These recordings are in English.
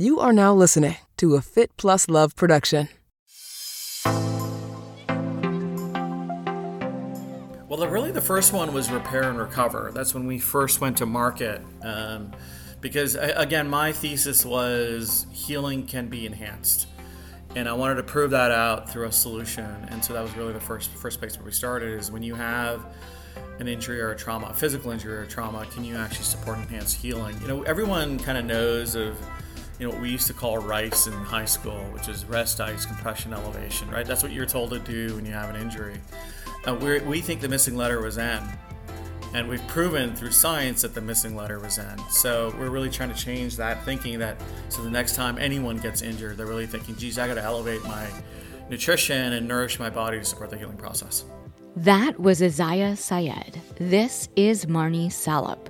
You are now listening to a Fit Plus Love production. Well, the, really, the first one was repair and recover. That's when we first went to market. Um, because, again, my thesis was healing can be enhanced. And I wanted to prove that out through a solution. And so that was really the first, first place where we started is when you have an injury or a trauma, a physical injury or trauma, can you actually support enhanced healing? You know, everyone kind of knows of you know what we used to call RICE in high school, which is rest, ice, compression, elevation, right? That's what you're told to do when you have an injury. Uh, we think the missing letter was N, and we've proven through science that the missing letter was N. So we're really trying to change that thinking that so the next time anyone gets injured, they're really thinking, geez, I got to elevate my nutrition and nourish my body to support the healing process. That was Eziah Syed. This is Marni Salup.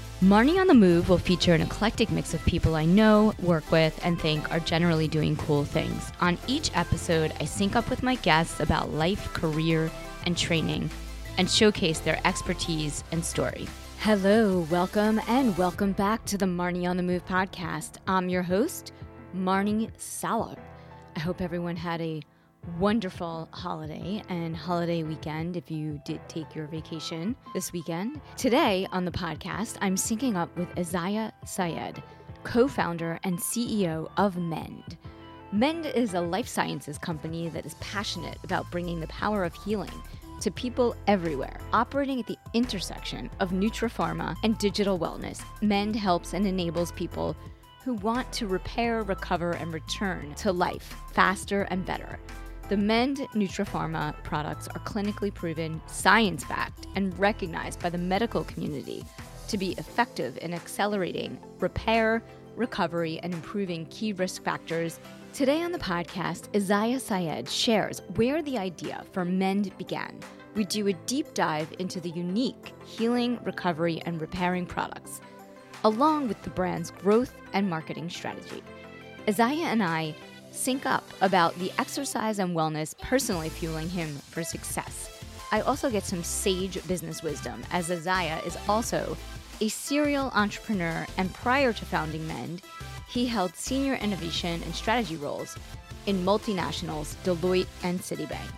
Marni on the Move will feature an eclectic mix of people I know, work with, and think are generally doing cool things. On each episode, I sync up with my guests about life, career, and training and showcase their expertise and story. Hello, welcome, and welcome back to the Marni on the Move podcast. I'm your host, Marni Salup. I hope everyone had a wonderful holiday and holiday weekend if you did take your vacation this weekend. Today on the podcast, I'm syncing up with Eziah Syed, co founder and CEO of Mend. Mend is a life sciences company that is passionate about bringing the power of healing to people everywhere, operating at the intersection of Nutrapharma and digital wellness. Mend helps and enables people who want to repair, recover, and return to life faster and better. The Mend Nutrapharma products are clinically proven, science backed, and recognized by the medical community to be effective in accelerating repair, recovery, and improving key risk factors. Today on the podcast, Eziah Syed shares where the idea for Mend began. We do a deep dive into the unique healing, recovery, and repairing products, along with the brand's growth and marketing strategy. Eziah and I sync up about the exercise and wellness personally fueling him for success. I also get some sage business wisdom, as Eziah is also a serial entrepreneur, and prior to founding Mend, he held senior innovation and strategy roles in multinationals Deloitte and Citibank.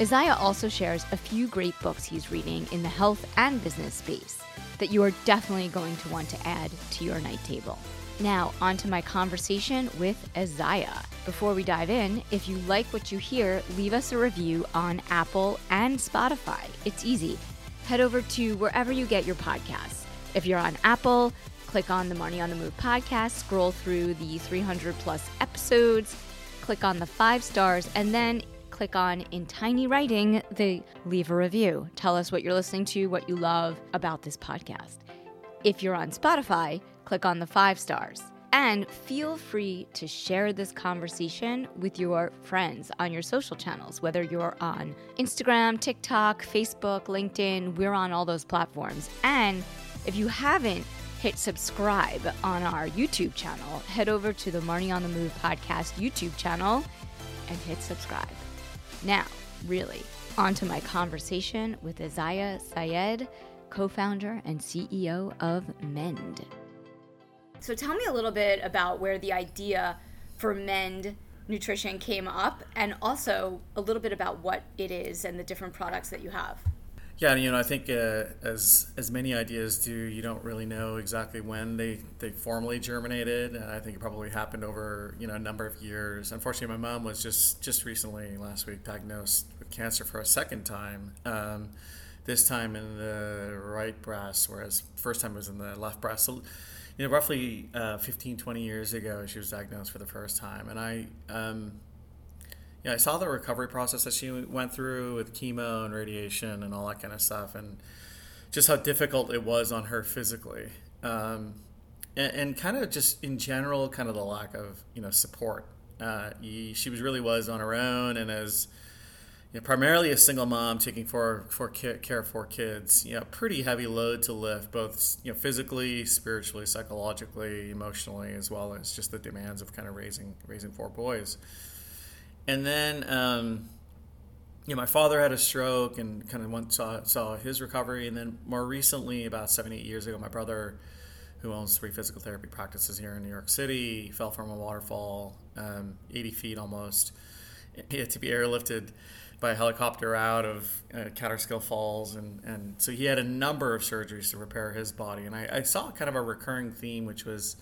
Eziah also shares a few great books he's reading in the health and business space that you are definitely going to want to add to your night table. Now, on to my conversation with Eziah. Before we dive in, if you like what you hear, leave us a review on Apple and Spotify. It's easy. Head over to wherever you get your podcasts. If you're on Apple, click on the Marni on the Move podcast, scroll through the 300 plus episodes, click on the five stars, and then click on in tiny writing the leave a review. Tell us what you're listening to, what you love about this podcast. If you're on Spotify, click on the five stars. And feel free to share this conversation with your friends on your social channels, whether you're on Instagram, TikTok, Facebook, LinkedIn, we're on all those platforms. And if you haven't hit subscribe on our YouTube channel, head over to the Marni on the Move podcast YouTube channel and hit subscribe. Now, really, on to my conversation with Eziah Syed, co founder and CEO of Mend. So tell me a little bit about where the idea for Mend Nutrition came up and also a little bit about what it is and the different products that you have. Yeah, you know, I think uh, as as many ideas do, you don't really know exactly when they, they formally germinated, and I think it probably happened over you know a number of years. Unfortunately, my mom was just just recently last week diagnosed with cancer for a second time. Um, this time in the right breast, whereas first time was in the left breast. So, you know, roughly uh, 15, 20 years ago, she was diagnosed for the first time. And I, um, yeah, I saw the recovery process that she went through with chemo and radiation and all that kind of stuff, and just how difficult it was on her physically, um, and, kind of just in general, kind of the lack of you know support. Uh, she was really was on her own, and as primarily a single mom taking for for care for kids. You know, pretty heavy load to lift, both you know physically, spiritually, psychologically, emotionally, as well as just the demands of kind of raising raising four boys. And then, um, you know, my father had a stroke and kind of went, saw saw his recovery, and then more recently, about seven eight years ago, my brother who owns three physical therapy practices here in New York City, fell from a waterfall, um, 80 feet almost. He had to be airlifted by a helicopter out of uh, Kaaterskill Falls, and, and so he had a number of surgeries to repair his body. And I, I, saw kind of a recurring theme, which was,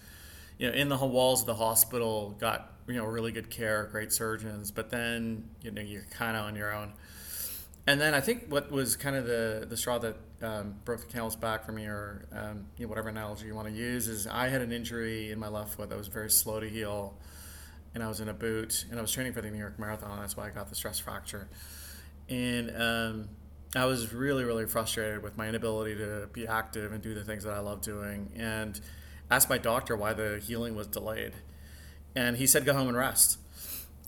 you know, in the walls of the hospital, got you know really good care, great surgeons, but then you know you're kind of on your own. And then I think what was kind of the the straw that um, broke the camel's back for me, or um, you know, whatever analogy you want to use, is I had an injury in my left foot that was very slow to heal and I was in a boot, and I was training for the New York Marathon. That's why I got the stress fracture, and um, I was really, really frustrated with my inability to be active and do the things that I love doing, and asked my doctor why the healing was delayed, and he said go home and rest.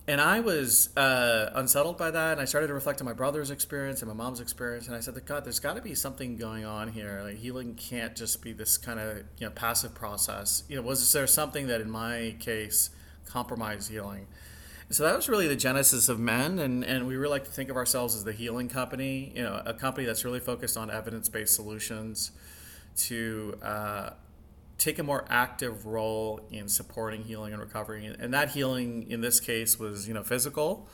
And I was uh, unsettled by that, and I started to reflect on my brother's experience and my mom's experience, and I said, "God, there's got to be something going on here. Like healing can't just be this kind of you know passive process. You know, was there something that in my case?" Compromise healing. So that was really the genesis of Mend, and, and we really like to think of ourselves as the healing company, you know, a company that's really focused on evidence-based solutions to uh, take a more active role in supporting healing and recovery. And that healing, in this case, was you know physical.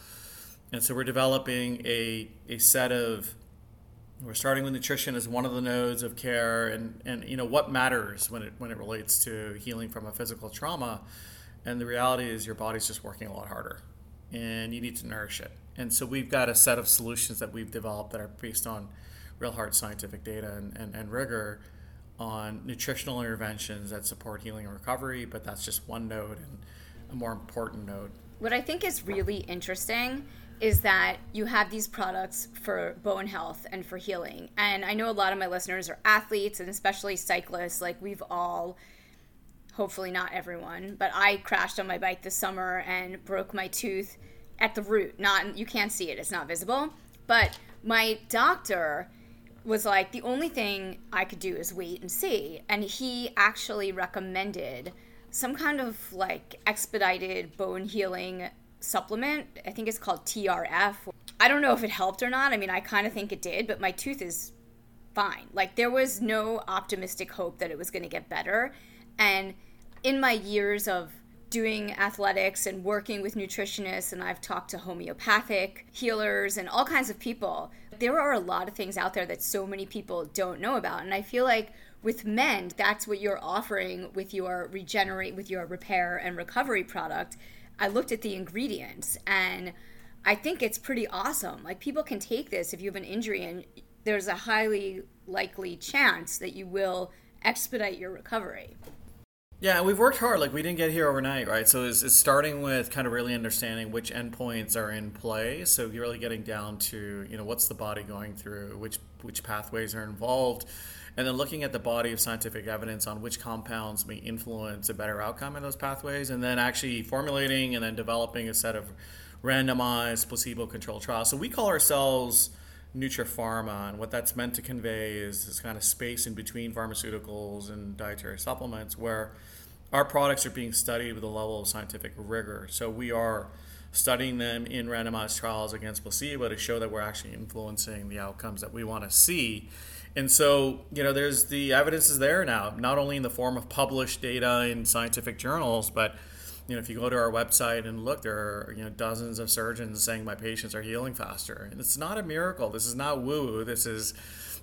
And so we're developing a, a set of we're starting with nutrition as one of the nodes of care and, and you know what matters when it when it relates to healing from a physical trauma and the reality is, your body's just working a lot harder and you need to nourish it. And so, we've got a set of solutions that we've developed that are based on real hard scientific data and, and, and rigor on nutritional interventions that support healing and recovery, but that's just one node and a more important node. What I think is really interesting is that you have these products for bone health and for healing. And I know a lot of my listeners are athletes and especially cyclists. Like we've all hopefully not everyone, but I crashed on my bike this summer and broke my tooth at the root. Not you can't see it; it's not visible. But my doctor was like, the only thing I could do is wait and see, and he actually recommended some kind of like expedited bone healing supplement. I think it's called TRF. I don't know if it helped or not. I mean, I kind of think it did, but my tooth is fine. Like there was no optimistic hope that it was going to get better. And in my years of doing athletics and working with nutritionists, and I've talked to homeopathic healers and all kinds of people, there are a lot of things out there that so many people don't know about. And I feel like with Mend, that's what you're offering with your regenerate, with your repair and recovery product. I looked at the ingredients and I think it's pretty awesome. Like people can take this if you have an injury, and there's a highly likely chance that you will expedite your recovery. Yeah, we've worked hard. Like we didn't get here overnight, right? So it's, it's, starting with kind of really understanding which endpoints are in play. So you're really getting down to you know what's the body going through, which which pathways are involved, and then looking at the body of scientific evidence on which compounds may influence a better outcome in those pathways, and then actually formulating and then developing a set of randomized placebo-controlled trials. So we call ourselves Nutrapharma, and what that's meant to convey is this kind of space in between pharmaceuticals and dietary supplements where our products are being studied with a level of scientific rigor. So we are studying them in randomized trials against placebo to show that we're actually influencing the outcomes that we want to see. And so, you know, there's the evidence is there now, not only in the form of published data in scientific journals, but you know, if you go to our website and look, there are you know dozens of surgeons saying my patients are healing faster. And it's not a miracle. This is not woo. Woo. This is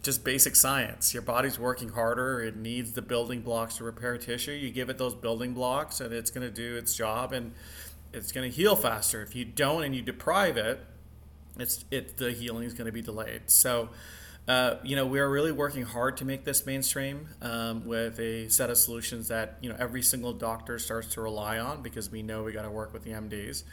just basic science. Your body's working harder. It needs the building blocks to repair tissue. You give it those building blocks, and it's going to do its job, and it's going to heal faster. If you don't and you deprive it, it's it the healing is going to be delayed. So uh, you know, we're really working hard to make this mainstream um, with a set of solutions that you know every single doctor starts to rely on because we know we got to work with the MDs,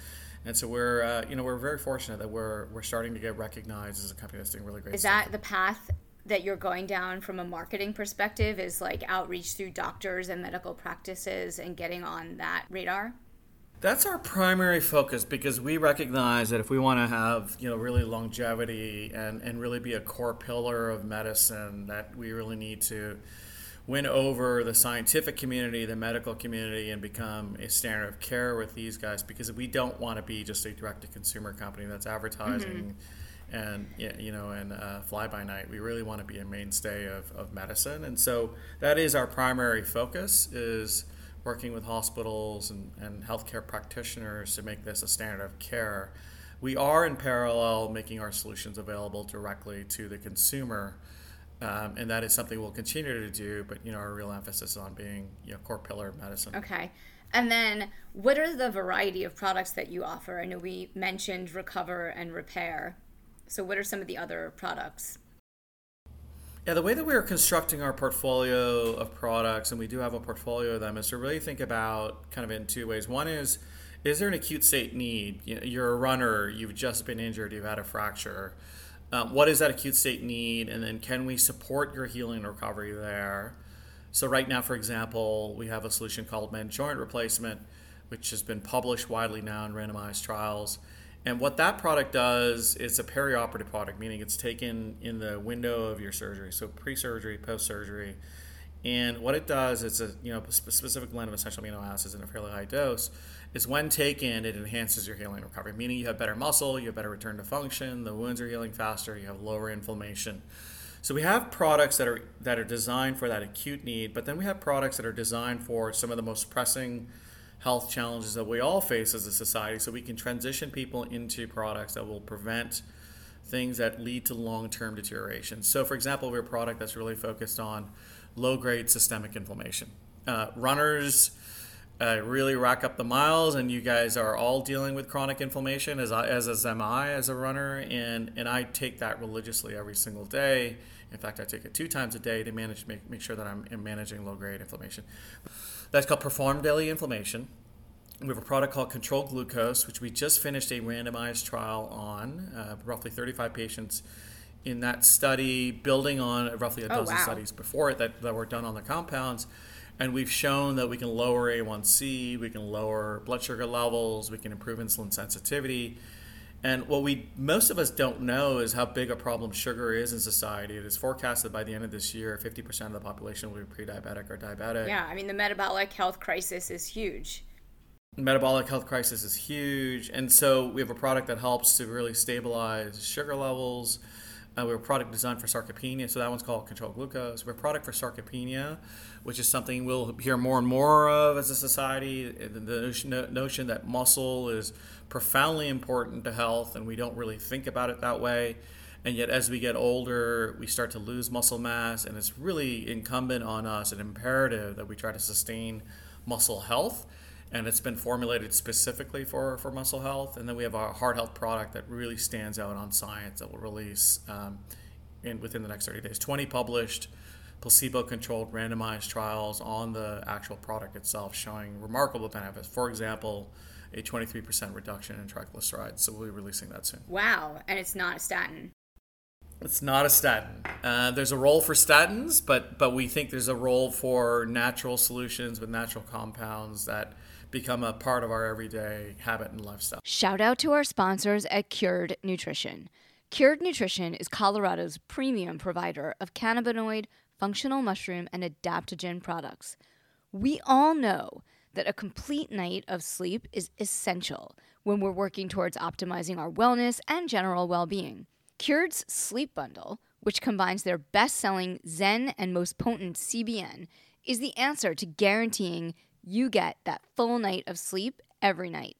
and so we're uh, you know we're very fortunate that we're we're starting to get recognized as a company that's doing really great. Is stuff. that the path that you're going down from a marketing perspective? Is like outreach through doctors and medical practices and getting on that radar? That's our primary focus because we recognize that if we want to have, you know, really longevity and, and really be a core pillar of medicine, that we really need to win over the scientific community, the medical community, and become a standard of care with these guys because we don't want to be just a direct to consumer company that's advertising mm-hmm. and you know and uh, fly by night. We really want to be a mainstay of, of medicine, and so that is our primary focus is working with hospitals and, and healthcare practitioners to make this a standard of care. We are in parallel making our solutions available directly to the consumer. Um, and that is something we'll continue to do, but you know our real emphasis is on being you know core pillar of medicine. Okay, and then what are the variety of products that you offer? I know we mentioned recover and repair. So what are some of the other products? Yeah, the way that we are constructing our portfolio of products, and we do have a portfolio of them, is to really think about kind of in two ways. One is, is there an acute state need? You're a runner, you've just been injured, you've had a fracture. Um, what is that acute state need? And then can we support your healing and recovery there? So, right now, for example, we have a solution called Mend Joint Replacement, which has been published widely now in randomized trials and what that product does is a perioperative product, meaning it's taken in the window of your surgery, so pre-surgery, post-surgery. And what it does is a you know specific blend of essential amino acids in a fairly high dose. Is when taken, it enhances your healing recovery, meaning you have better muscle, you have better return to function, the wounds are healing faster, you have lower inflammation. So we have products that are that are designed for that acute need, but then we have products that are designed for some of the most pressing health challenges that we all face as a society so we can transition people into products that will prevent things that lead to long-term deterioration. So for example, we have a product that's really focused on low-grade systemic inflammation. Uh, runners uh, really rack up the miles and you guys are all dealing with chronic inflammation as, I, as, as am I as a runner and, and I take that religiously every single day. In fact, I take it two times a day to manage make, make sure that I'm managing low-grade inflammation. That's called Perform Daily Inflammation. We have a product called Control Glucose, which we just finished a randomized trial on, uh, roughly 35 patients in that study, building on roughly a oh, dozen oh, wow. studies before it that, that were done on the compounds. And we've shown that we can lower A1C, we can lower blood sugar levels, we can improve insulin sensitivity. And what we most of us don't know is how big a problem sugar is in society. It is forecasted by the end of this year, 50% of the population will be pre-diabetic or diabetic. Yeah, I mean the metabolic health crisis is huge. Metabolic health crisis is huge, and so we have a product that helps to really stabilize sugar levels. Uh, we have a product designed for sarcopenia, so that one's called Control Glucose. We have a product for sarcopenia, which is something we'll hear more and more of as a society. The notion that muscle is profoundly important to health, and we don't really think about it that way. And yet, as we get older, we start to lose muscle mass, and it's really incumbent on us, an imperative that we try to sustain muscle health. And it's been formulated specifically for, for muscle health. And then we have a heart health product that really stands out on science that will release um, in within the next 30 days. 20 published placebo controlled randomized trials on the actual product itself showing remarkable benefits. For example, a 23% reduction in triglycerides. So we'll be releasing that soon. Wow. And it's not a statin. It's not a statin. Uh, there's a role for statins, but but we think there's a role for natural solutions with natural compounds that become a part of our everyday habit and lifestyle. Shout out to our sponsors at Cured Nutrition. Cured Nutrition is Colorado's premium provider of cannabinoid, functional mushroom, and adaptogen products. We all know that a complete night of sleep is essential when we're working towards optimizing our wellness and general well being. Cured's Sleep Bundle, which combines their best selling Zen and most potent CBN, is the answer to guaranteeing you get that full night of sleep every night.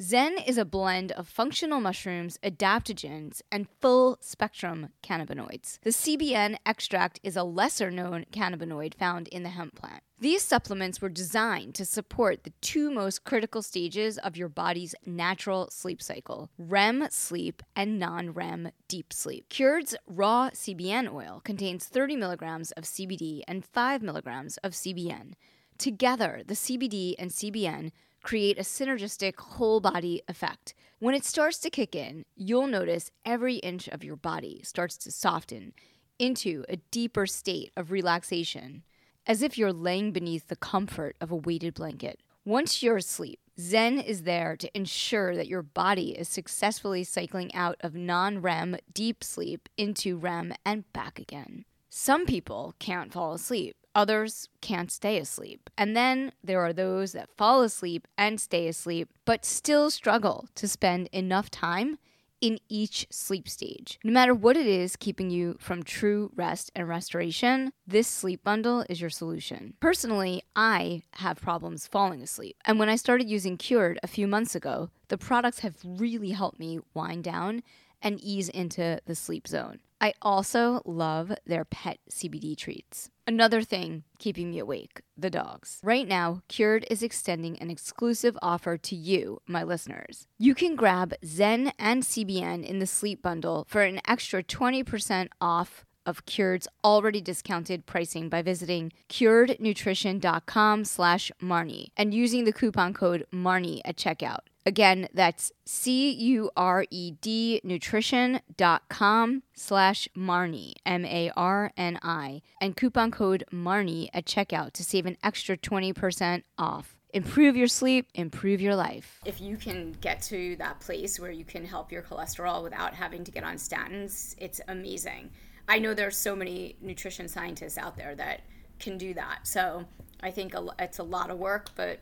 Zen is a blend of functional mushrooms, adaptogens, and full spectrum cannabinoids. The CBN extract is a lesser known cannabinoid found in the hemp plant. These supplements were designed to support the two most critical stages of your body's natural sleep cycle REM sleep and non REM deep sleep. Cured's raw CBN oil contains 30 milligrams of CBD and 5 milligrams of CBN. Together, the CBD and CBN create a synergistic whole body effect. When it starts to kick in, you'll notice every inch of your body starts to soften into a deeper state of relaxation, as if you're laying beneath the comfort of a weighted blanket. Once you're asleep, Zen is there to ensure that your body is successfully cycling out of non REM deep sleep into REM and back again. Some people can't fall asleep, others can't stay asleep. And then there are those that fall asleep and stay asleep, but still struggle to spend enough time in each sleep stage. No matter what it is keeping you from true rest and restoration, this sleep bundle is your solution. Personally, I have problems falling asleep. And when I started using Cured a few months ago, the products have really helped me wind down and ease into the sleep zone. I also love their pet CBD treats. Another thing keeping me awake the dogs. Right now, Cured is extending an exclusive offer to you, my listeners. You can grab Zen and CBN in the sleep bundle for an extra 20% off of Cured's already discounted pricing by visiting curednutrition.com slash Marni and using the coupon code Marni at checkout. Again, that's C-U-R-E-D nutrition.com slash Marni, M-A-R-N-I, and coupon code Marni at checkout to save an extra 20% off. Improve your sleep, improve your life. If you can get to that place where you can help your cholesterol without having to get on statins, it's amazing. I know there's so many nutrition scientists out there that can do that. So I think it's a lot of work, but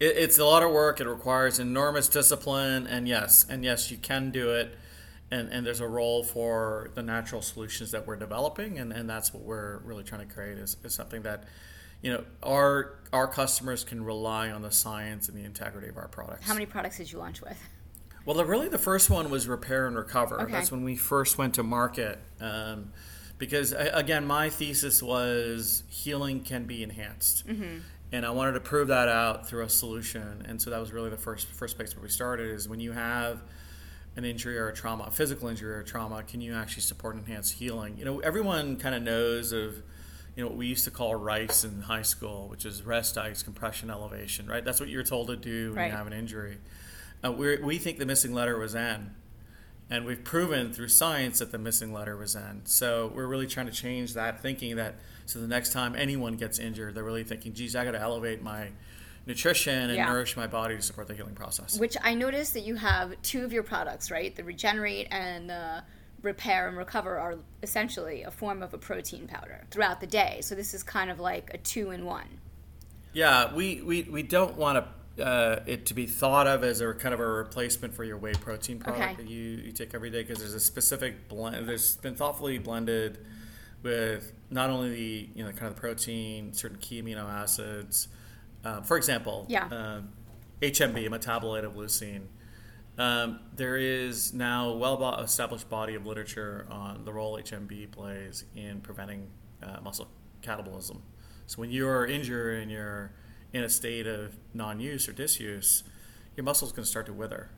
it, it's a lot of work. It requires enormous discipline, and yes, and yes, you can do it. And, and there's a role for the natural solutions that we're developing, and, and that's what we're really trying to create is, is something that, you know, our our customers can rely on the science and the integrity of our products. How many products did you launch with? Well, the, really, the first one was repair and recover. Okay. That's when we first went to market. Um, because again, my thesis was healing can be enhanced, mm-hmm and I wanted to prove that out through a solution. And so that was really the first first place where we started. Is when you have an injury or a trauma, a physical injury or a trauma, can you actually support enhanced healing? You know, everyone kind of knows of you know what we used to call RICE in high school, which is rest, ice, compression, elevation. Right, that's what you're told to do when right. you have an injury. Uh, we think the missing letter was N. And we've proven through science that the missing letter was N. So we're really trying to change that thinking that so the next time anyone gets injured, they're really thinking, geez, I got to elevate my nutrition and yeah. nourish my body to support the healing process. Which I noticed that you have two of your products, right? The Regenerate and the Repair and Recover are essentially a form of a protein powder throughout the day. So this is kind of like a two in one. Yeah, we, we, we don't want to uh, it to be thought of as a kind of a replacement for your whey protein product okay. that you, you take every day because there's a specific blend. There's been thoughtfully blended with not only the you know kind of the protein, certain key amino acids. Uh, for example, yeah. uh, HMB, a metabolite of leucine. Um, there is now a well established body of literature on the role HMB plays in preventing uh, muscle catabolism. So when you're injured and you're in a state of non-use or disuse, your muscle's can start to wither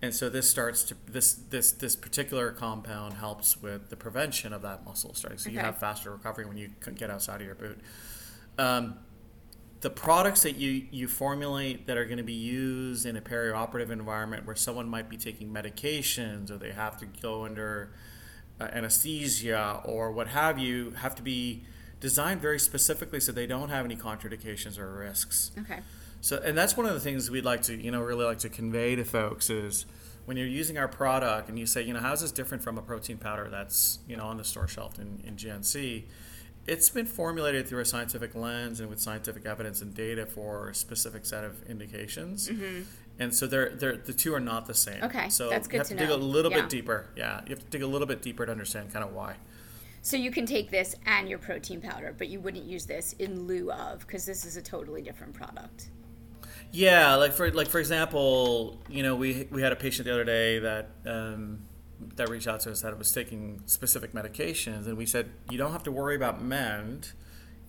and so this starts to this this this particular compound helps with the prevention of that muscle starting. So okay. you have faster recovery when you get outside of your boot. Um, the products that you you formulate that are going to be used in a perioperative environment where someone might be taking medications or they have to go under uh, anesthesia or what have you have to be designed very specifically so they don't have any contraindications or risks. Okay. So, and that's one of the things we'd like to, you know, really like to convey to folks is when you're using our product and you say, you know, how is this different from a protein powder that's, you know, on the store shelf in, in GNC? It's been formulated through a scientific lens and with scientific evidence and data for a specific set of indications. Mm-hmm. And so they're, they're, the two are not the same. Okay, so that's good you have to, to dig a little yeah. bit deeper. Yeah, you have to dig a little bit deeper to understand kind of why. So you can take this and your protein powder, but you wouldn't use this in lieu of because this is a totally different product. Yeah, like for like for example, you know, we we had a patient the other day that um, that reached out to us that was taking specific medications, and we said you don't have to worry about MEND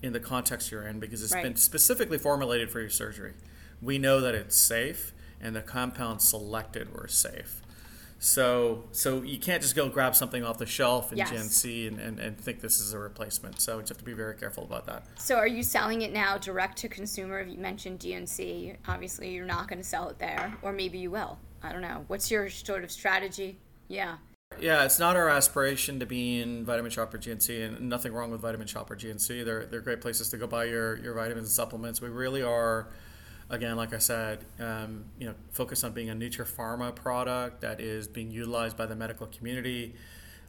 in the context you're in because it's right. been specifically formulated for your surgery. We know that it's safe, and the compounds selected were safe. So so you can't just go grab something off the shelf in yes. GNC and, and, and, think this is a replacement. So you have to be very careful about that. So are you selling it now direct to consumer? You mentioned GNC. Obviously, you're not going to sell it there, or maybe you will. I don't know. What's your sort of strategy? Yeah. Yeah, it's not our aspiration to be in Vitamin Shoppe or GNC, and nothing wrong with Vitamin Shoppe or GNC. They're, they're great places to go buy your, your vitamins and supplements. We really are again, like I said, um, you know, focus on being a pharma product that is being utilized by the medical community.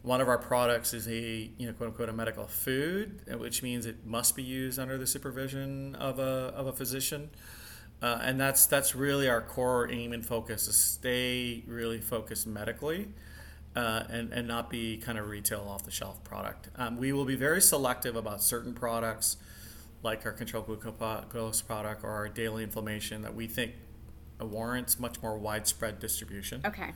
One of our products is a you know quote unquote a medical food, which means it must be used under the supervision of a, of a physician. Uh, and that's that's really our core aim and focus to stay really focused medically uh, and, and not be kind of retail off the shelf product. Um, we will be very selective about certain products like our control glucose product or our daily inflammation that we think warrants much more widespread distribution. Okay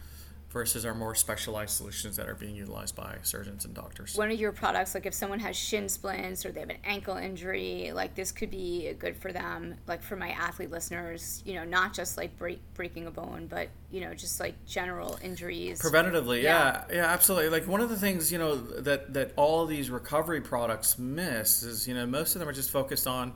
versus our more specialized solutions that are being utilized by surgeons and doctors. One of your products, like if someone has shin splints or they have an ankle injury, like this could be good for them. Like for my athlete listeners, you know, not just like break, breaking a bone, but you know, just like general injuries. Preventatively, yeah. yeah, yeah, absolutely. Like one of the things you know that that all these recovery products miss is you know most of them are just focused on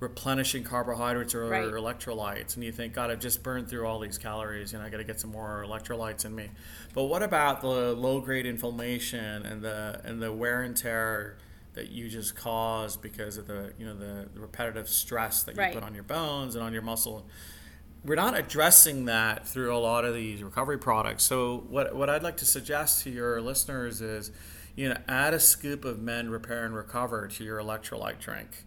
replenishing carbohydrates or right. electrolytes and you think god i've just burned through all these calories and i got to get some more electrolytes in me but what about the low grade inflammation and the and the wear and tear that you just cause because of the you know the, the repetitive stress that you right. put on your bones and on your muscle we're not addressing that through a lot of these recovery products so what what i'd like to suggest to your listeners is you know add a scoop of Mend repair and recover to your electrolyte drink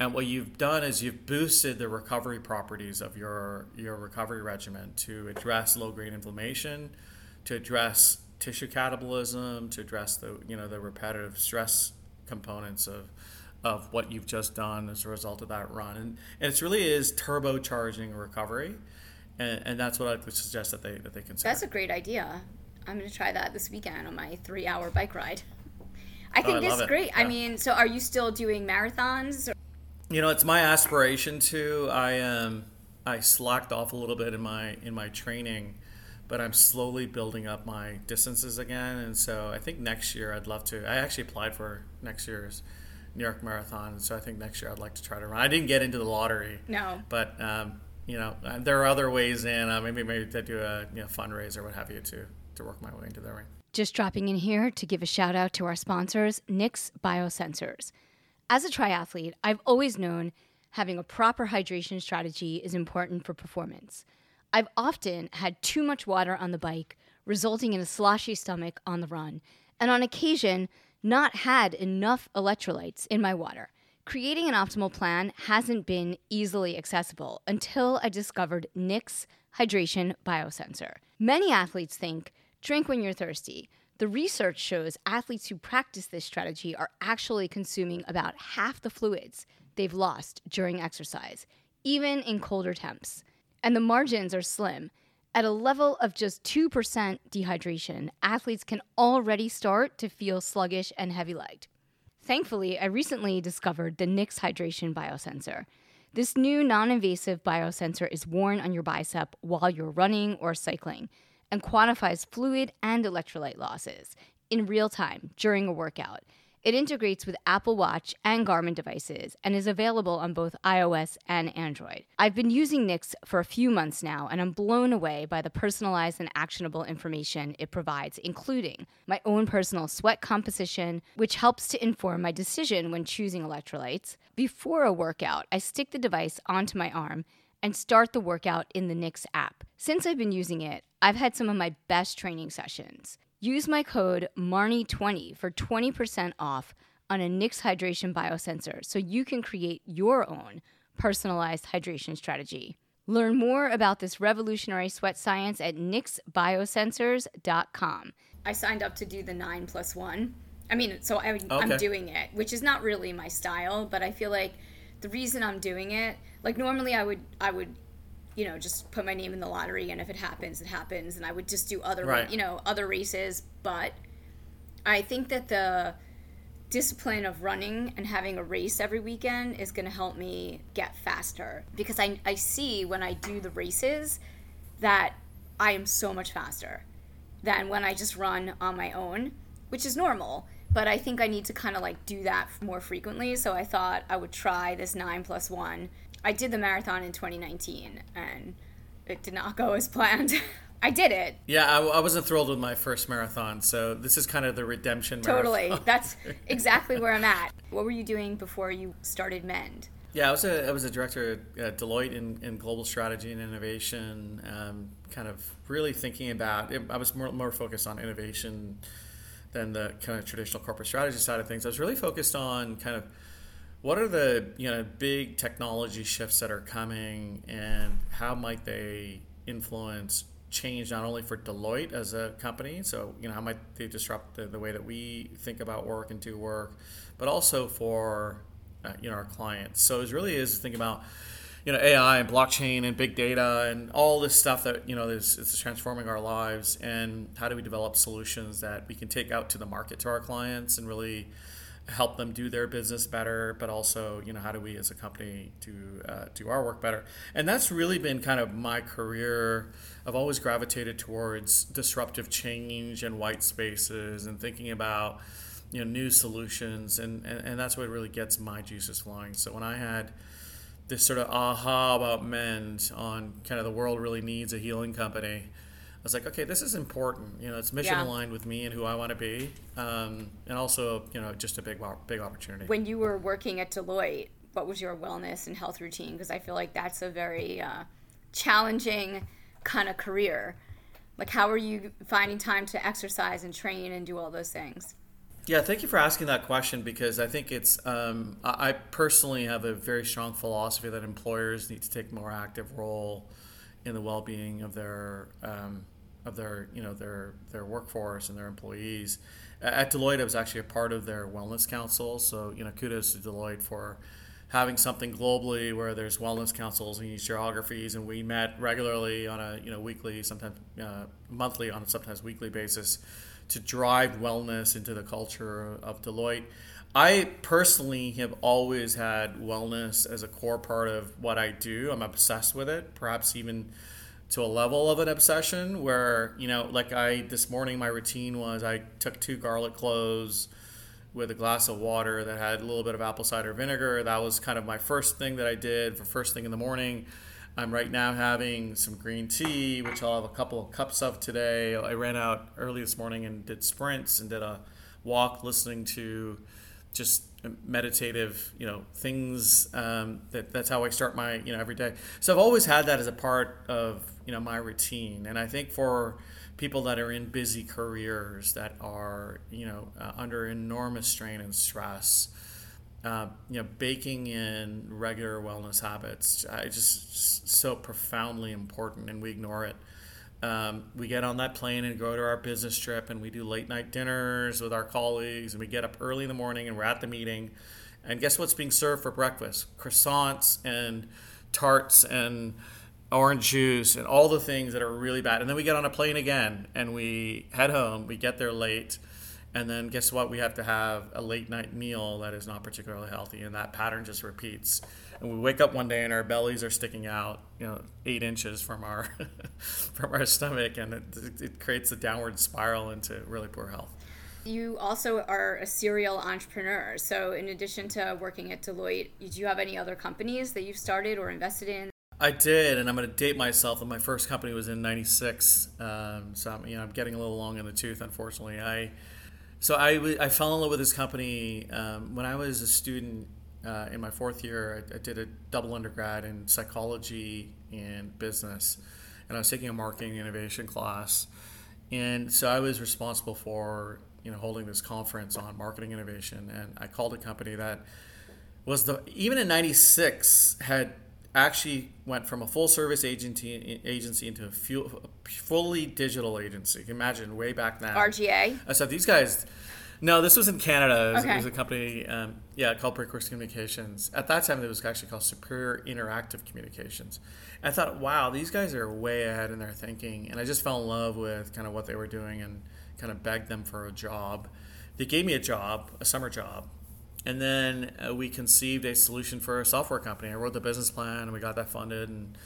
and what you've done is you've boosted the recovery properties of your, your recovery regimen to address low grade inflammation, to address tissue catabolism, to address the you know the repetitive stress components of of what you've just done as a result of that run. And, and it really is turbocharging recovery. And, and that's what I would suggest that they that they consider. That's a great idea. I'm going to try that this weekend on my three hour bike ride. I oh, think oh, I this is great. Yeah. I mean, so are you still doing marathons? You know, it's my aspiration to. I um, I slacked off a little bit in my in my training, but I'm slowly building up my distances again. And so I think next year I'd love to. I actually applied for next year's New York Marathon, so I think next year I'd like to try to run. I didn't get into the lottery. No. But um, you know, uh, there are other ways in. Uh, maybe maybe to do a you know, fundraiser, what have you, to to work my way into the ring. Just dropping in here to give a shout out to our sponsors, Nix Biosensors. As a triathlete, I've always known having a proper hydration strategy is important for performance. I've often had too much water on the bike, resulting in a sloshy stomach on the run, and on occasion, not had enough electrolytes in my water. Creating an optimal plan hasn't been easily accessible until I discovered Nix Hydration Biosensor. Many athletes think drink when you're thirsty, the research shows athletes who practice this strategy are actually consuming about half the fluids they've lost during exercise, even in colder temps. And the margins are slim. At a level of just 2% dehydration, athletes can already start to feel sluggish and heavy legged. Thankfully, I recently discovered the Nix Hydration Biosensor. This new non invasive biosensor is worn on your bicep while you're running or cycling and quantifies fluid and electrolyte losses in real time during a workout. It integrates with Apple Watch and Garmin devices and is available on both iOS and Android. I've been using Nix for a few months now, and I'm blown away by the personalized and actionable information it provides, including my own personal sweat composition, which helps to inform my decision when choosing electrolytes. Before a workout, I stick the device onto my arm and start the workout in the Nix app. Since I've been using it, I've had some of my best training sessions. Use my code MARNI20 for 20% off on a Nix hydration biosensor so you can create your own personalized hydration strategy. Learn more about this revolutionary sweat science at nixbiosensors.com. I signed up to do the 9 plus 1. I mean, so I, am doing it, which is not really my style, but I feel like the reason I'm doing it like normally I would I would you know just put my name in the lottery and if it happens it happens and I would just do other right. you know other races but I think that the discipline of running and having a race every weekend is going to help me get faster because I, I see when I do the races that I am so much faster than when I just run on my own, which is normal. But I think I need to kind of like do that more frequently. So I thought I would try this nine plus one I did the marathon in 2019 and it did not go as planned. I did it. Yeah, I, I, wasn't thrilled with my first marathon, so this is kind of the redemption. Totally, marathon. that's exactly where I'm at. What were you doing before you started Mend? Yeah, I was a I was a director at Deloitte in, in global strategy and innovation. Um, kind of really thinking about. I was more more focused on innovation than the kind of traditional corporate strategy side of things. I was really focused on kind of what are the you know big technology shifts that are coming and how might they influence change not only for Deloitte as a company, so you know how might they disrupt the, the way that we think about work and do work, but also for uh, you know our clients. So it really is thinking about you know AI and blockchain and big data and all this stuff that you know is, is transforming our lives and how do we develop solutions that we can take out to the market to our clients and really help them do their business better, but also, you know, how do we as a company do uh, do our work better? And that's really been kind of my career. I've always gravitated towards disruptive change and white spaces and thinking about, you know, new solutions, and, and, and that's what really gets my juices flowing. So when I had this sort of aha about Mend on kind of the world really needs a healing company was like, okay, this is important. You know, it's mission yeah. aligned with me and who I want to be, um, and also, you know, just a big, big opportunity. When you were working at Deloitte, what was your wellness and health routine? Because I feel like that's a very uh, challenging kind of career. Like, how are you finding time to exercise and train and do all those things? Yeah, thank you for asking that question because I think it's. Um, I personally have a very strong philosophy that employers need to take a more active role in the well-being of their um, of their you know their their workforce and their employees. At Deloitte, I was actually a part of their wellness council. So you know, kudos to Deloitte for having something globally where there's wellness councils in these geographies, and we met regularly on a you know weekly, sometimes uh, monthly, on a sometimes weekly basis to drive wellness into the culture of Deloitte. I personally have always had wellness as a core part of what I do. I'm obsessed with it, perhaps even to a level of an obsession where you know like i this morning my routine was i took two garlic cloves with a glass of water that had a little bit of apple cider vinegar. That was kind of my first thing that i did for first thing in the morning. I'm right now having some green tea which i'll have a couple of cups of today. I ran out early this morning and did sprints and did a walk listening to just meditative, you know, things. Um, that that's how I start my you know every day. So I've always had that as a part of you know my routine, and I think for people that are in busy careers that are you know uh, under enormous strain and stress. Uh, you know, baking in regular wellness habits, just, just so profoundly important, and we ignore it. Um, we get on that plane and go to our business trip, and we do late night dinners with our colleagues, and we get up early in the morning and we're at the meeting. And guess what's being served for breakfast? Croissants and tarts and orange juice and all the things that are really bad. And then we get on a plane again and we head home. We get there late. And then guess what? We have to have a late night meal that is not particularly healthy. And that pattern just repeats and we wake up one day and our bellies are sticking out, you know, eight inches from our from our stomach, and it, it creates a downward spiral into really poor health. You also are a serial entrepreneur. So, in addition to working at Deloitte, do you have any other companies that you've started or invested in? I did, and I'm going to date myself. And my first company was in '96, um, so I'm, you know I'm getting a little long in the tooth, unfortunately. I so I, I fell in love with this company um, when I was a student uh, in my fourth year, I, I, did a double undergrad in psychology and business, and I was taking a marketing innovation class. And so I was responsible for you know holding this conference on marketing innovation, and I called a company that was the even in '96 had actually went from a full service agency agency into a, a fully digital agency. You can Imagine way back then. RGA. I said these guys no, this was in Canada. It was, okay. it was a company, um, yeah, called Breakworks Communications. At that time, it was actually called Superior Interactive Communications. And I thought, wow, these guys are way ahead in their thinking. And I just fell in love with kind of what they were doing and kind of begged them for a job. They gave me a job, a summer job. And then uh, we conceived a solution for a software company. I wrote the business plan, and we got that funded and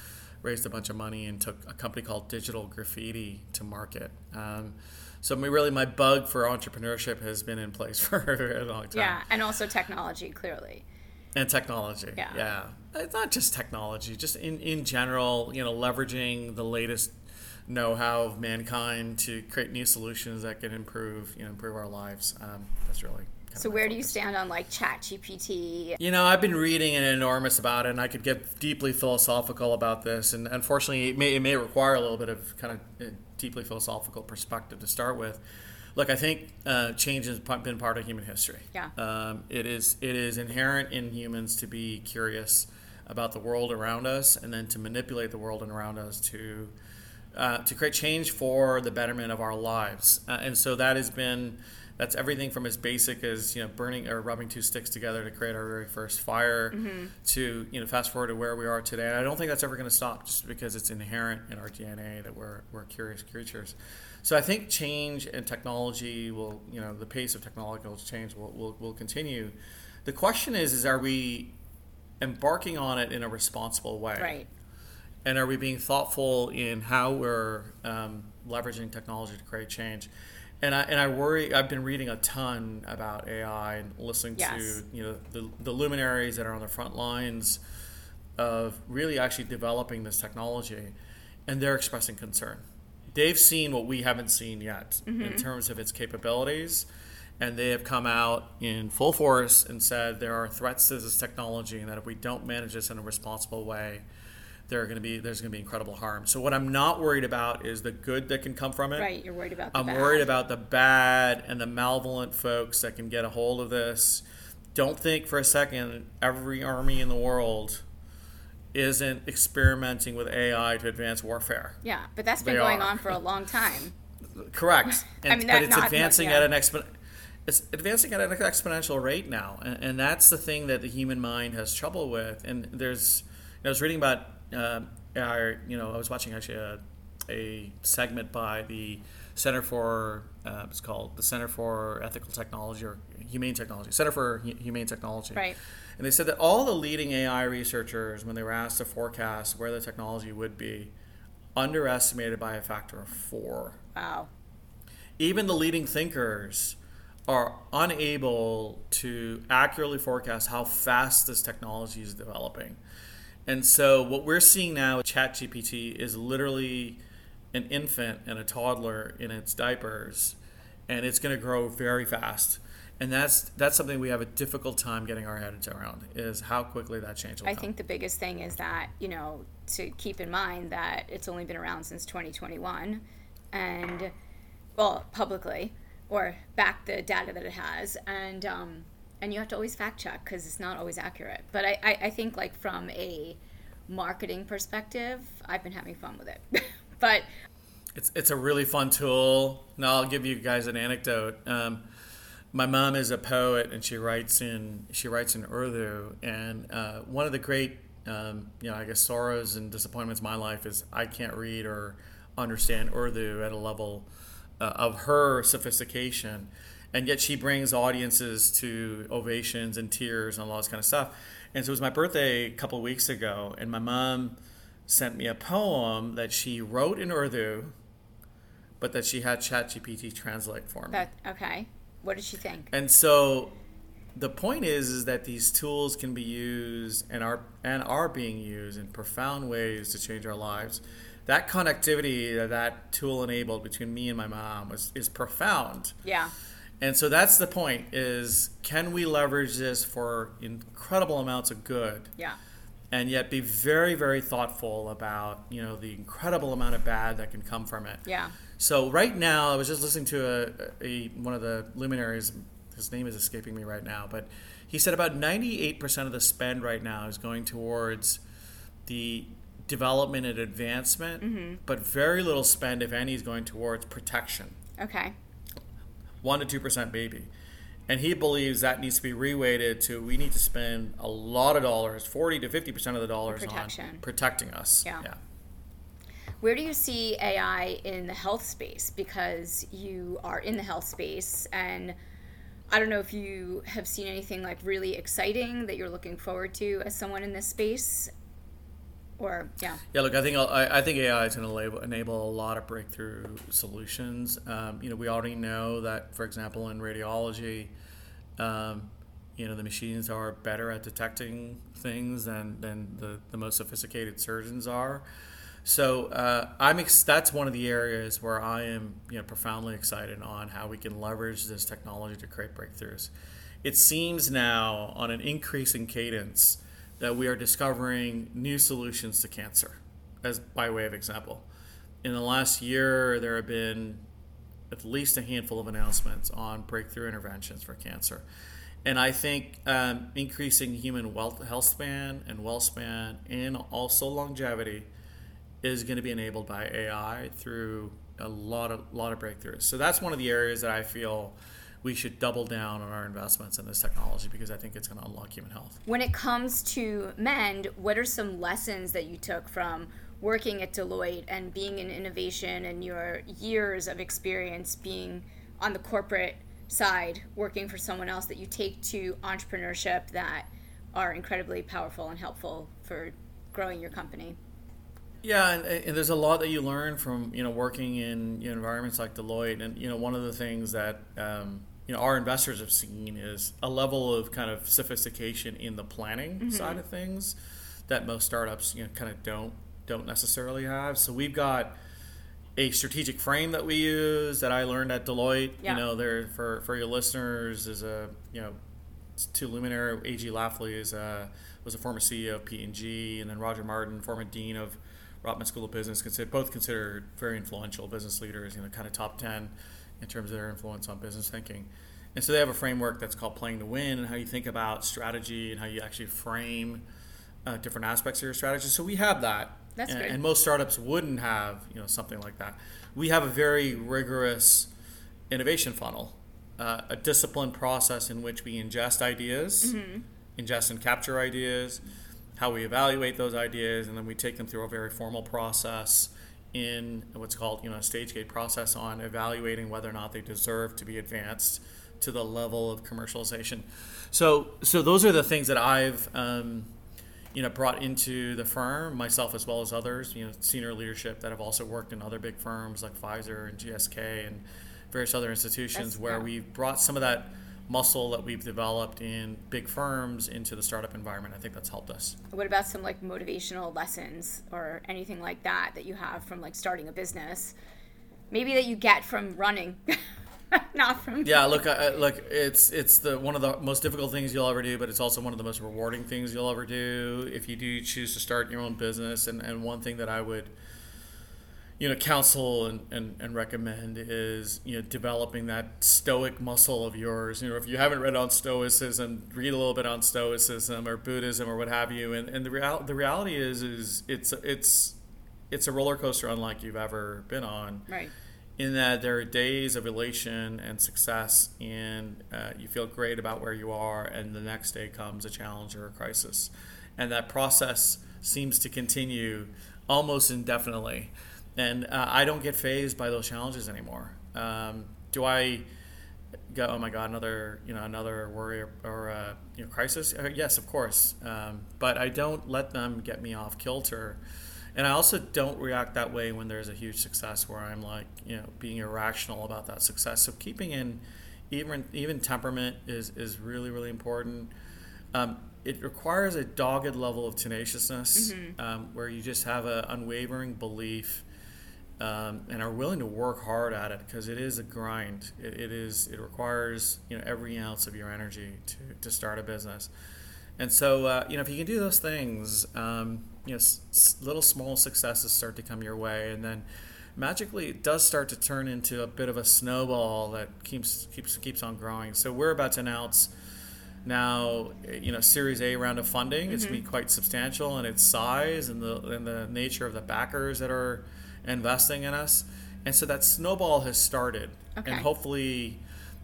raised a bunch of money and took a company called Digital Graffiti to market. Um, so really, my bug for entrepreneurship has been in place for a long time. Yeah, and also technology, clearly. And technology, yeah. yeah. It's not just technology, just in, in general, you know, leveraging the latest know-how of mankind to create new solutions that can improve, you know, improve our lives. Um, that's really So where do you stand on like Chat GPT? You know, I've been reading an enormous about it, and I could get deeply philosophical about this. And unfortunately, it may, it may require a little bit of kind of uh, deeply philosophical perspective to start with. Look, I think uh, change has been part of human history. Yeah. Um, it is it is inherent in humans to be curious about the world around us, and then to manipulate the world around us to uh, to create change for the betterment of our lives. Uh, and so that has been that's everything from as basic as you know burning or rubbing two sticks together to create our very first fire to you know fast forward to where we are today. And I don't think that's ever going to stop just because it's inherent in our DNA that we're we're curious creatures. So I think change and technology will you know the pace of technological change will will, will continue. The question is is are we embarking on it in a responsible way? Right. and are we being thoughtful in how we're um, leveraging technology to create change? And I and I worry. I've been reading a ton about AI and listening Yes. to you know the, the luminaries that are on the front lines of really actually developing this technology, and they're expressing concern. They've seen what we haven't seen yet in mm-hmm. terms of its capabilities, and they have come out in full force and said there are threats to this technology, and that if we don't manage this in a responsible way, there are going to be there's going to be incredible harm. So what I'm not worried about is the good that can come from it. Right. You're worried about the I'm bad. worried about the bad and the malevolent folks that can get a hold of this. Don't think for a second every army in the world isn't experimenting with AI to advance warfare. Yeah, but that's been They going are. on for a long time. Correct. And, I mean, but it's not- advancing yeah. at an expo- it's advancing at an exponential rate now, and, and that's the thing that the human mind has trouble with. And there's, I was reading about, uh, our, you know, I was watching actually a, a segment by the Center for, uh, it's called the Center for Ethical Technology or Humane Technology, Center for Hu- Humane Technology. Right. And they said that all the leading AI researchers, when they were asked to forecast where the technology would be, underestimated by a factor of four Wow. even the leading thinkers are unable to accurately forecast how fast this technology is developing. And so what we're seeing now with ChatGPT is literally an infant and a toddler in its diapers and it's going to grow very fast. And that's that's something we have a difficult time getting our heads around is how quickly that change will I come. think the biggest thing is that, you know, to keep in mind that it's only been around since 2021 and, well, publicly, or back the data that it has. And, um, and you have to always fact check because it's not always accurate. But I, I, I think, like, from a marketing perspective, I've been having fun with it. but It's it's a really fun tool. Now I'll give you guys an anecdote. Um, my mom is a poet and she writes in she writes in Urdu. And uh, one of the great um, you know I guess sorrows and disappointments in my life is I can't read or understand Urdu at a level uh, of her sophistication. And yet she brings audiences to ovations and tears and all this kind of stuff. And so it was my birthday a couple weeks ago, and my mom sent me a poem that she wrote in Urdu, but that she had ChatGPT translate for me. that, okay. What did she think? and so the point is is that these tools can be used and are and are being used in profound ways to change our lives. That connectivity that that tool enabled between me and my mom was is profound. Yeah. And so that's the point is can we leverage this for incredible amounts of good? Yeah. and yet be very very thoughtful about you know the incredible amount of bad that can come from it Yeah. so right now i was just listening to a, a one of the luminaries his name is escaping me right now but he said about 98% of the spend right now is going towards the development and advancement mm-hmm. but very little spend if any is going towards protection Okay. 1 to 2% maybe. And he believes that needs to be reweighted to we need to spend a lot of dollars, 40 to 50% of the dollars Protection. on protecting us. Yeah. Where do you see AI in the health space? Because you are in the health space, and I don't know if you have seen anything like really exciting that you're looking forward to as someone in this space. Or, yeah. Yeah, look, I think I, I think AI is going to enable, a lot of breakthrough solutions. Um, you know, we already know that, for example, in radiology, um, you know, the machines are better at detecting things than, than the, the most sophisticated surgeons are. So uh, I'm ex- that's one of the areas where I am you know profoundly excited on how we can leverage this technology to create breakthroughs. it seems now on an increasing cadence that we are discovering new solutions to cancer, as by way of example. In the last year, there have been at least a handful of announcements on breakthrough interventions for cancer. And I think um, increasing human wealth, health span and well span and also longevity is going to be enabled by AI through a lot of lot of breakthroughs. So that's one of the areas that I feel we should double down on our investments in this technology because I think it's going to unlock human health. When it comes to Mend, what are some lessons that you took from working at Deloitte and being in innovation and your years of experience being on the corporate side working for someone else that you take to entrepreneurship that are incredibly powerful and helpful for growing your company? Yeah, and, and, there's a lot that you learn from you know working in you know, environments like Deloitte, and you know one of the things that um, you know our investors have seen is a level of kind of sophistication in the planning mm-hmm. side of things that most startups you know kind of don't don't necessarily have. So we've got a strategic frame that we use that I learned at Deloitte. Yeah. You know, there for for your listeners is a you know two luminary. A.G. Lafley is a, was a former CEO of P&G, and then Roger Martin, former dean of Rotman School of Business, consider, both considered very influential business leaders, you know, kind of top 10 in terms of their influence on business thinking. And so they have a framework that's called Playing to Win and how you think about strategy and how you actually frame uh, different aspects of your strategy. So we have that. That's and, great. and most startups wouldn't have, you know, something like that. We have a very rigorous innovation funnel, uh, a disciplined process in which we ingest ideas, mm-hmm. ingest and capture ideas, how we evaluate those ideas, and then we take them through a very formal process in what's called you know a stage gate process on evaluating whether or not they deserve to be advanced to the level of commercialization. So so those are the things that I've um, you know brought into the firm myself as well as others you know senior leadership that have also worked in other big firms like Pfizer and GSK and various other institutions That's, where yeah. we've brought some of that muscle that we've developed in big firms into the startup environment. I think that's helped us. What about some like motivational lessons or anything like that that you have from like starting a business? Maybe that you get from running. Not from yeah. Look, I, look. It's it's the one of the most difficult things you'll ever do, but it's also one of the most rewarding things you'll ever do if you do choose to start your own business. And and one thing that I would you know counsel and, and, and recommend is you know developing that stoic muscle of yours. You know if you haven't read on stoicism read a little bit on stoicism or buddhism or what have you. And, and the, real, the reality is is it's it's it's a roller coaster unlike you've ever been on. Right. In that there are days of elation and success and uh, you feel great about where you are and the next day comes a challenge or a crisis. And that process seems to continue almost indefinitely and uh, I don't get phased by those challenges anymore. Um, do I go? Oh my God, another you know another worry or, or uh, you know crisis? Uh, yes, of course, um, but I don't let them get me off kilter. And I also don't react that way when there's a huge success where I'm like, you know, being irrational about that success. So keeping in even even temperament is is really really important. Um, it requires a dogged level of tenaciousness, mm-hmm. um, where you just have an unwavering belief um, and are willing to work hard at it because it is a grind. It, it is it requires you know every ounce of your energy to, to start a business. And so uh, you know if you can do those things, um, you know s- little small successes start to come your way, and then magically it does start to turn into a bit of a snowball that keeps keeps keeps on growing. So we're about to announce now you know Series A round of funding. Mm-hmm. It's going to be quite substantial in its size and the and the nature of the backers that are investing in us. And so that snowball has started. Okay. And hopefully,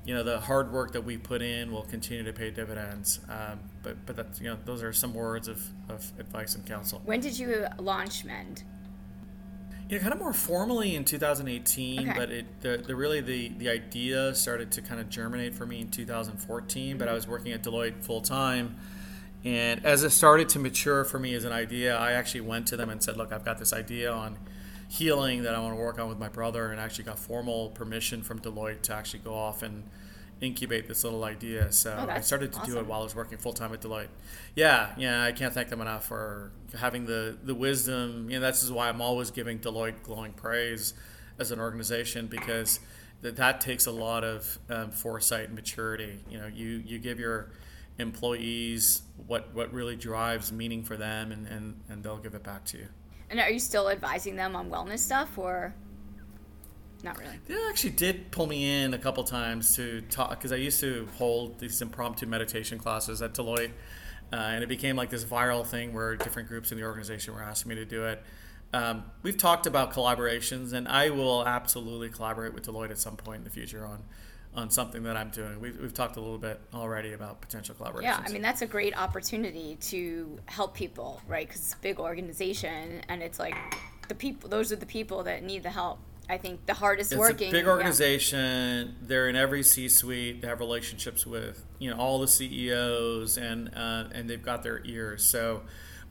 you know, the hard work that we put in will continue to pay dividends. Um, but but that's, you know, those are some words of, of advice and counsel. When did you launch Mend? You know, kind of more formally in 2018, okay. but it the, the really the the idea started to kind of germinate for me in 2014. Mm-hmm. But I was working at Deloitte full time, and as it started to mature for me as an idea, I actually went to them and said, "Look, I've got this idea on healing that I want to work on with my brother, and actually got formal permission from Deloitte to actually go off and incubate this little idea. So oh, I started to awesome. do it while I was working full time at Deloitte. Yeah, yeah, I can't thank them enough for having the the wisdom. You know, that's why I'm always giving Deloitte glowing praise as an organization because that that takes a lot of um, foresight and maturity. You know, you you give your employees what what really drives meaning for them, and and, and they'll give it back to you. And are you still advising them on wellness stuff, or not really? They actually did pull me in a couple times to talk because I used to hold these impromptu meditation classes at Deloitte, uh, and it became like this viral thing where different groups in the organization were asking me to do it. Um, we've talked about collaborations, and I will absolutely collaborate with Deloitte at some point in the future on on something that I'm doing. We've, we've talked a little bit already about potential collaborations. Yeah, I mean that's a great opportunity to help people, right? Because it's a big organization, and it's like the people; those are the people that need the help. I think the hardest it's working. a big organization. Yeah. They're in every C-suite. They have relationships with you know all the CEOs, and uh, and they've got their ears. So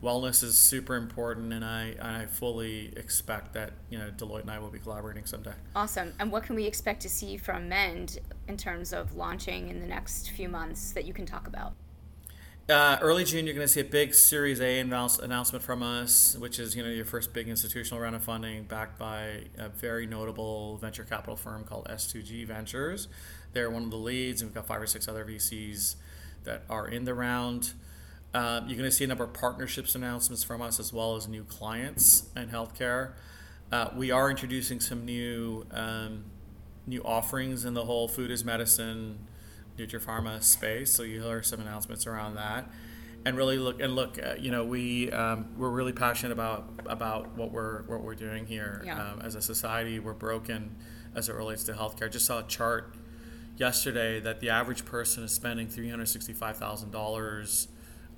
wellness is super important, and I I fully expect that you know Deloitte and I will be collaborating someday. Awesome. And what can we expect to see from Mend in terms of launching in the next few months that you can talk about? Uh, early June, you're going to see a big Series A announce- announcement from us, which is you know your first big institutional round of funding, backed by a very notable venture capital firm called S2G Ventures. They're one of the leads, and we've got five or six other VCs that are in the round. Um, you're going to see a number of partnerships announcements from us as well as new clients in healthcare. Uh, we are introducing some new um, new offerings in the whole food as medicine, Nutrapharma space. So you'll hear some announcements around that. And really look and look. Uh, you know, we um, we're really passionate about about what we're what we're doing here yeah. Um, as a society. We're broken as it relates to healthcare. I just saw a chart yesterday that the average person is spending three hundred sixty five thousand dollars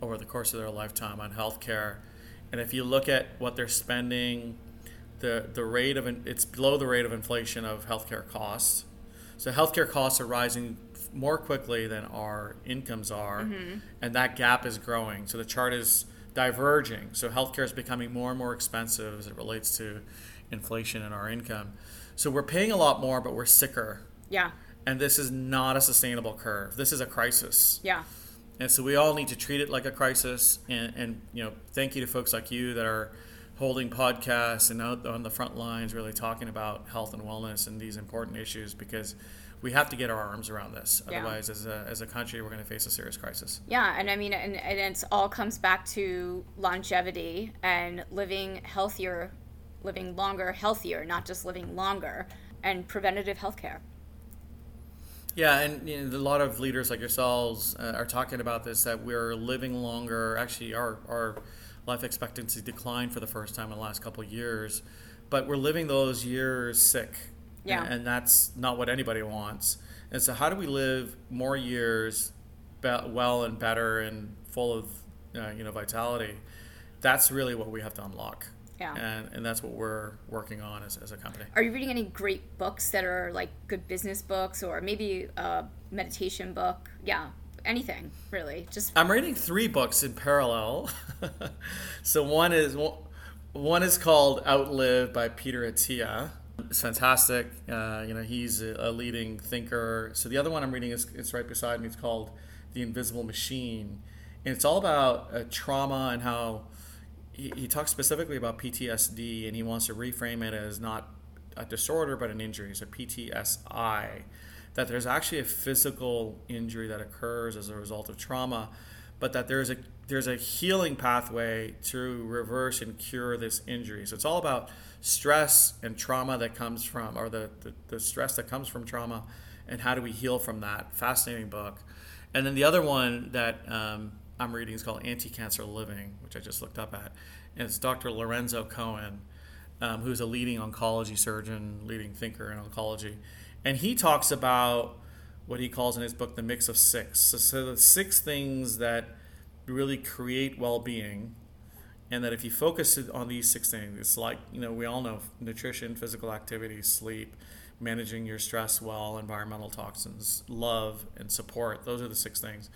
over the course of their lifetime on healthcare. And if you look at what they're spending, the, the rate of it's below the rate of inflation of healthcare costs. So healthcare costs are rising more quickly than our incomes are, mm-hmm. and that gap is growing. So the chart is diverging. So healthcare is becoming more and more expensive as it relates to inflation and our income. So we're paying a lot more, but we're sicker. Yeah. And this is not a sustainable curve. This is a crisis. Yeah. And so we all need to treat it like a crisis. And, and you know, thank you to folks like you that are holding podcasts and out on the front lines, really talking about health and wellness and these important issues because we have to get our arms around this. Yeah. Otherwise, as a, as a country, we're going to face a serious crisis. Yeah, and I mean, and, and it all comes back to longevity and living healthier, living longer, healthier, not just living longer, and preventative health care. Yeah, and you know, a lot of leaders like yourselves uh, are talking about this that we're living longer. Actually, our, our life expectancy declined for the first time in the last couple of years, but we're living those years sick. Yeah. And, and that's not what anybody wants. And so, how do we live more years be- well and better and full of uh, you know vitality? That's really what we have to unlock. Yeah. And, and that's what we're working on as, as a company. Are you reading any great books that are like good business books or maybe a meditation book? Yeah, anything really. Just I'm reading three books in parallel. so one is one is called Outlive by Peter Attia. It's fantastic. Uh, you know, he's a, leading thinker. So the other one I'm reading is it's right beside me. It's called The Invisible Machine, and it's all about uh, trauma and how he, he talks specifically about PTSD and he wants to reframe it as not a disorder but an injury, so PTSI. That there's actually a physical injury that occurs as a result of trauma, but that there's a there's a healing pathway to reverse and cure this injury. So it's all about stress and trauma that comes from, or the, the, the stress that comes from trauma, and how do we heal from that. Fascinating book. And then the other one that um, I'm reading is called Anti Cancer Living, which I just looked up at. And it's Dr. Lorenzo Cohen, um, who's a leading oncology surgeon, leading thinker in oncology. And he talks about what he calls in his book the mix of six. So, so the six things that really create well being. And that if you focus on these six things, it's like, you know, we all know nutrition, physical activity, sleep, managing your stress well, environmental toxins, love, and support. Those are the six things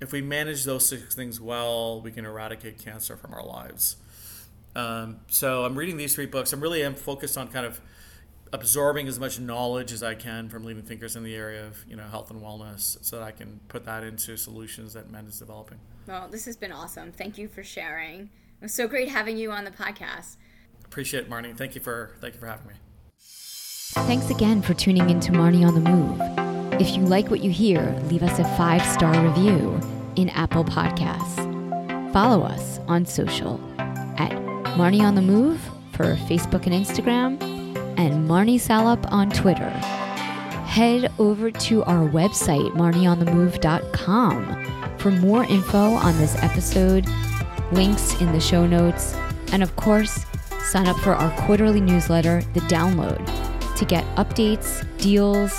if we manage those six things well, we can eradicate cancer from our lives. Um, so I'm reading these three books. I'm really am focused on kind of absorbing as much knowledge as I can from leading thinkers in the area of you know health and wellness, so that I can put that into solutions that Mend is developing. Well, this has been awesome. Thank you for sharing. It was so great having you on the podcast. Appreciate it, Marni. Thank you for thank you for having me. Thanks again for tuning in to Marni on the Move. If you like what you hear, leave us a five star review in Apple Podcasts. Follow us on social at Marni on the Move for Facebook and Instagram, and Marni Salup on Twitter. Head over to our website, marnionthemove.com, for more info on this episode, links in the show notes, and of course, sign up for our quarterly newsletter, The Download, to get updates, deals,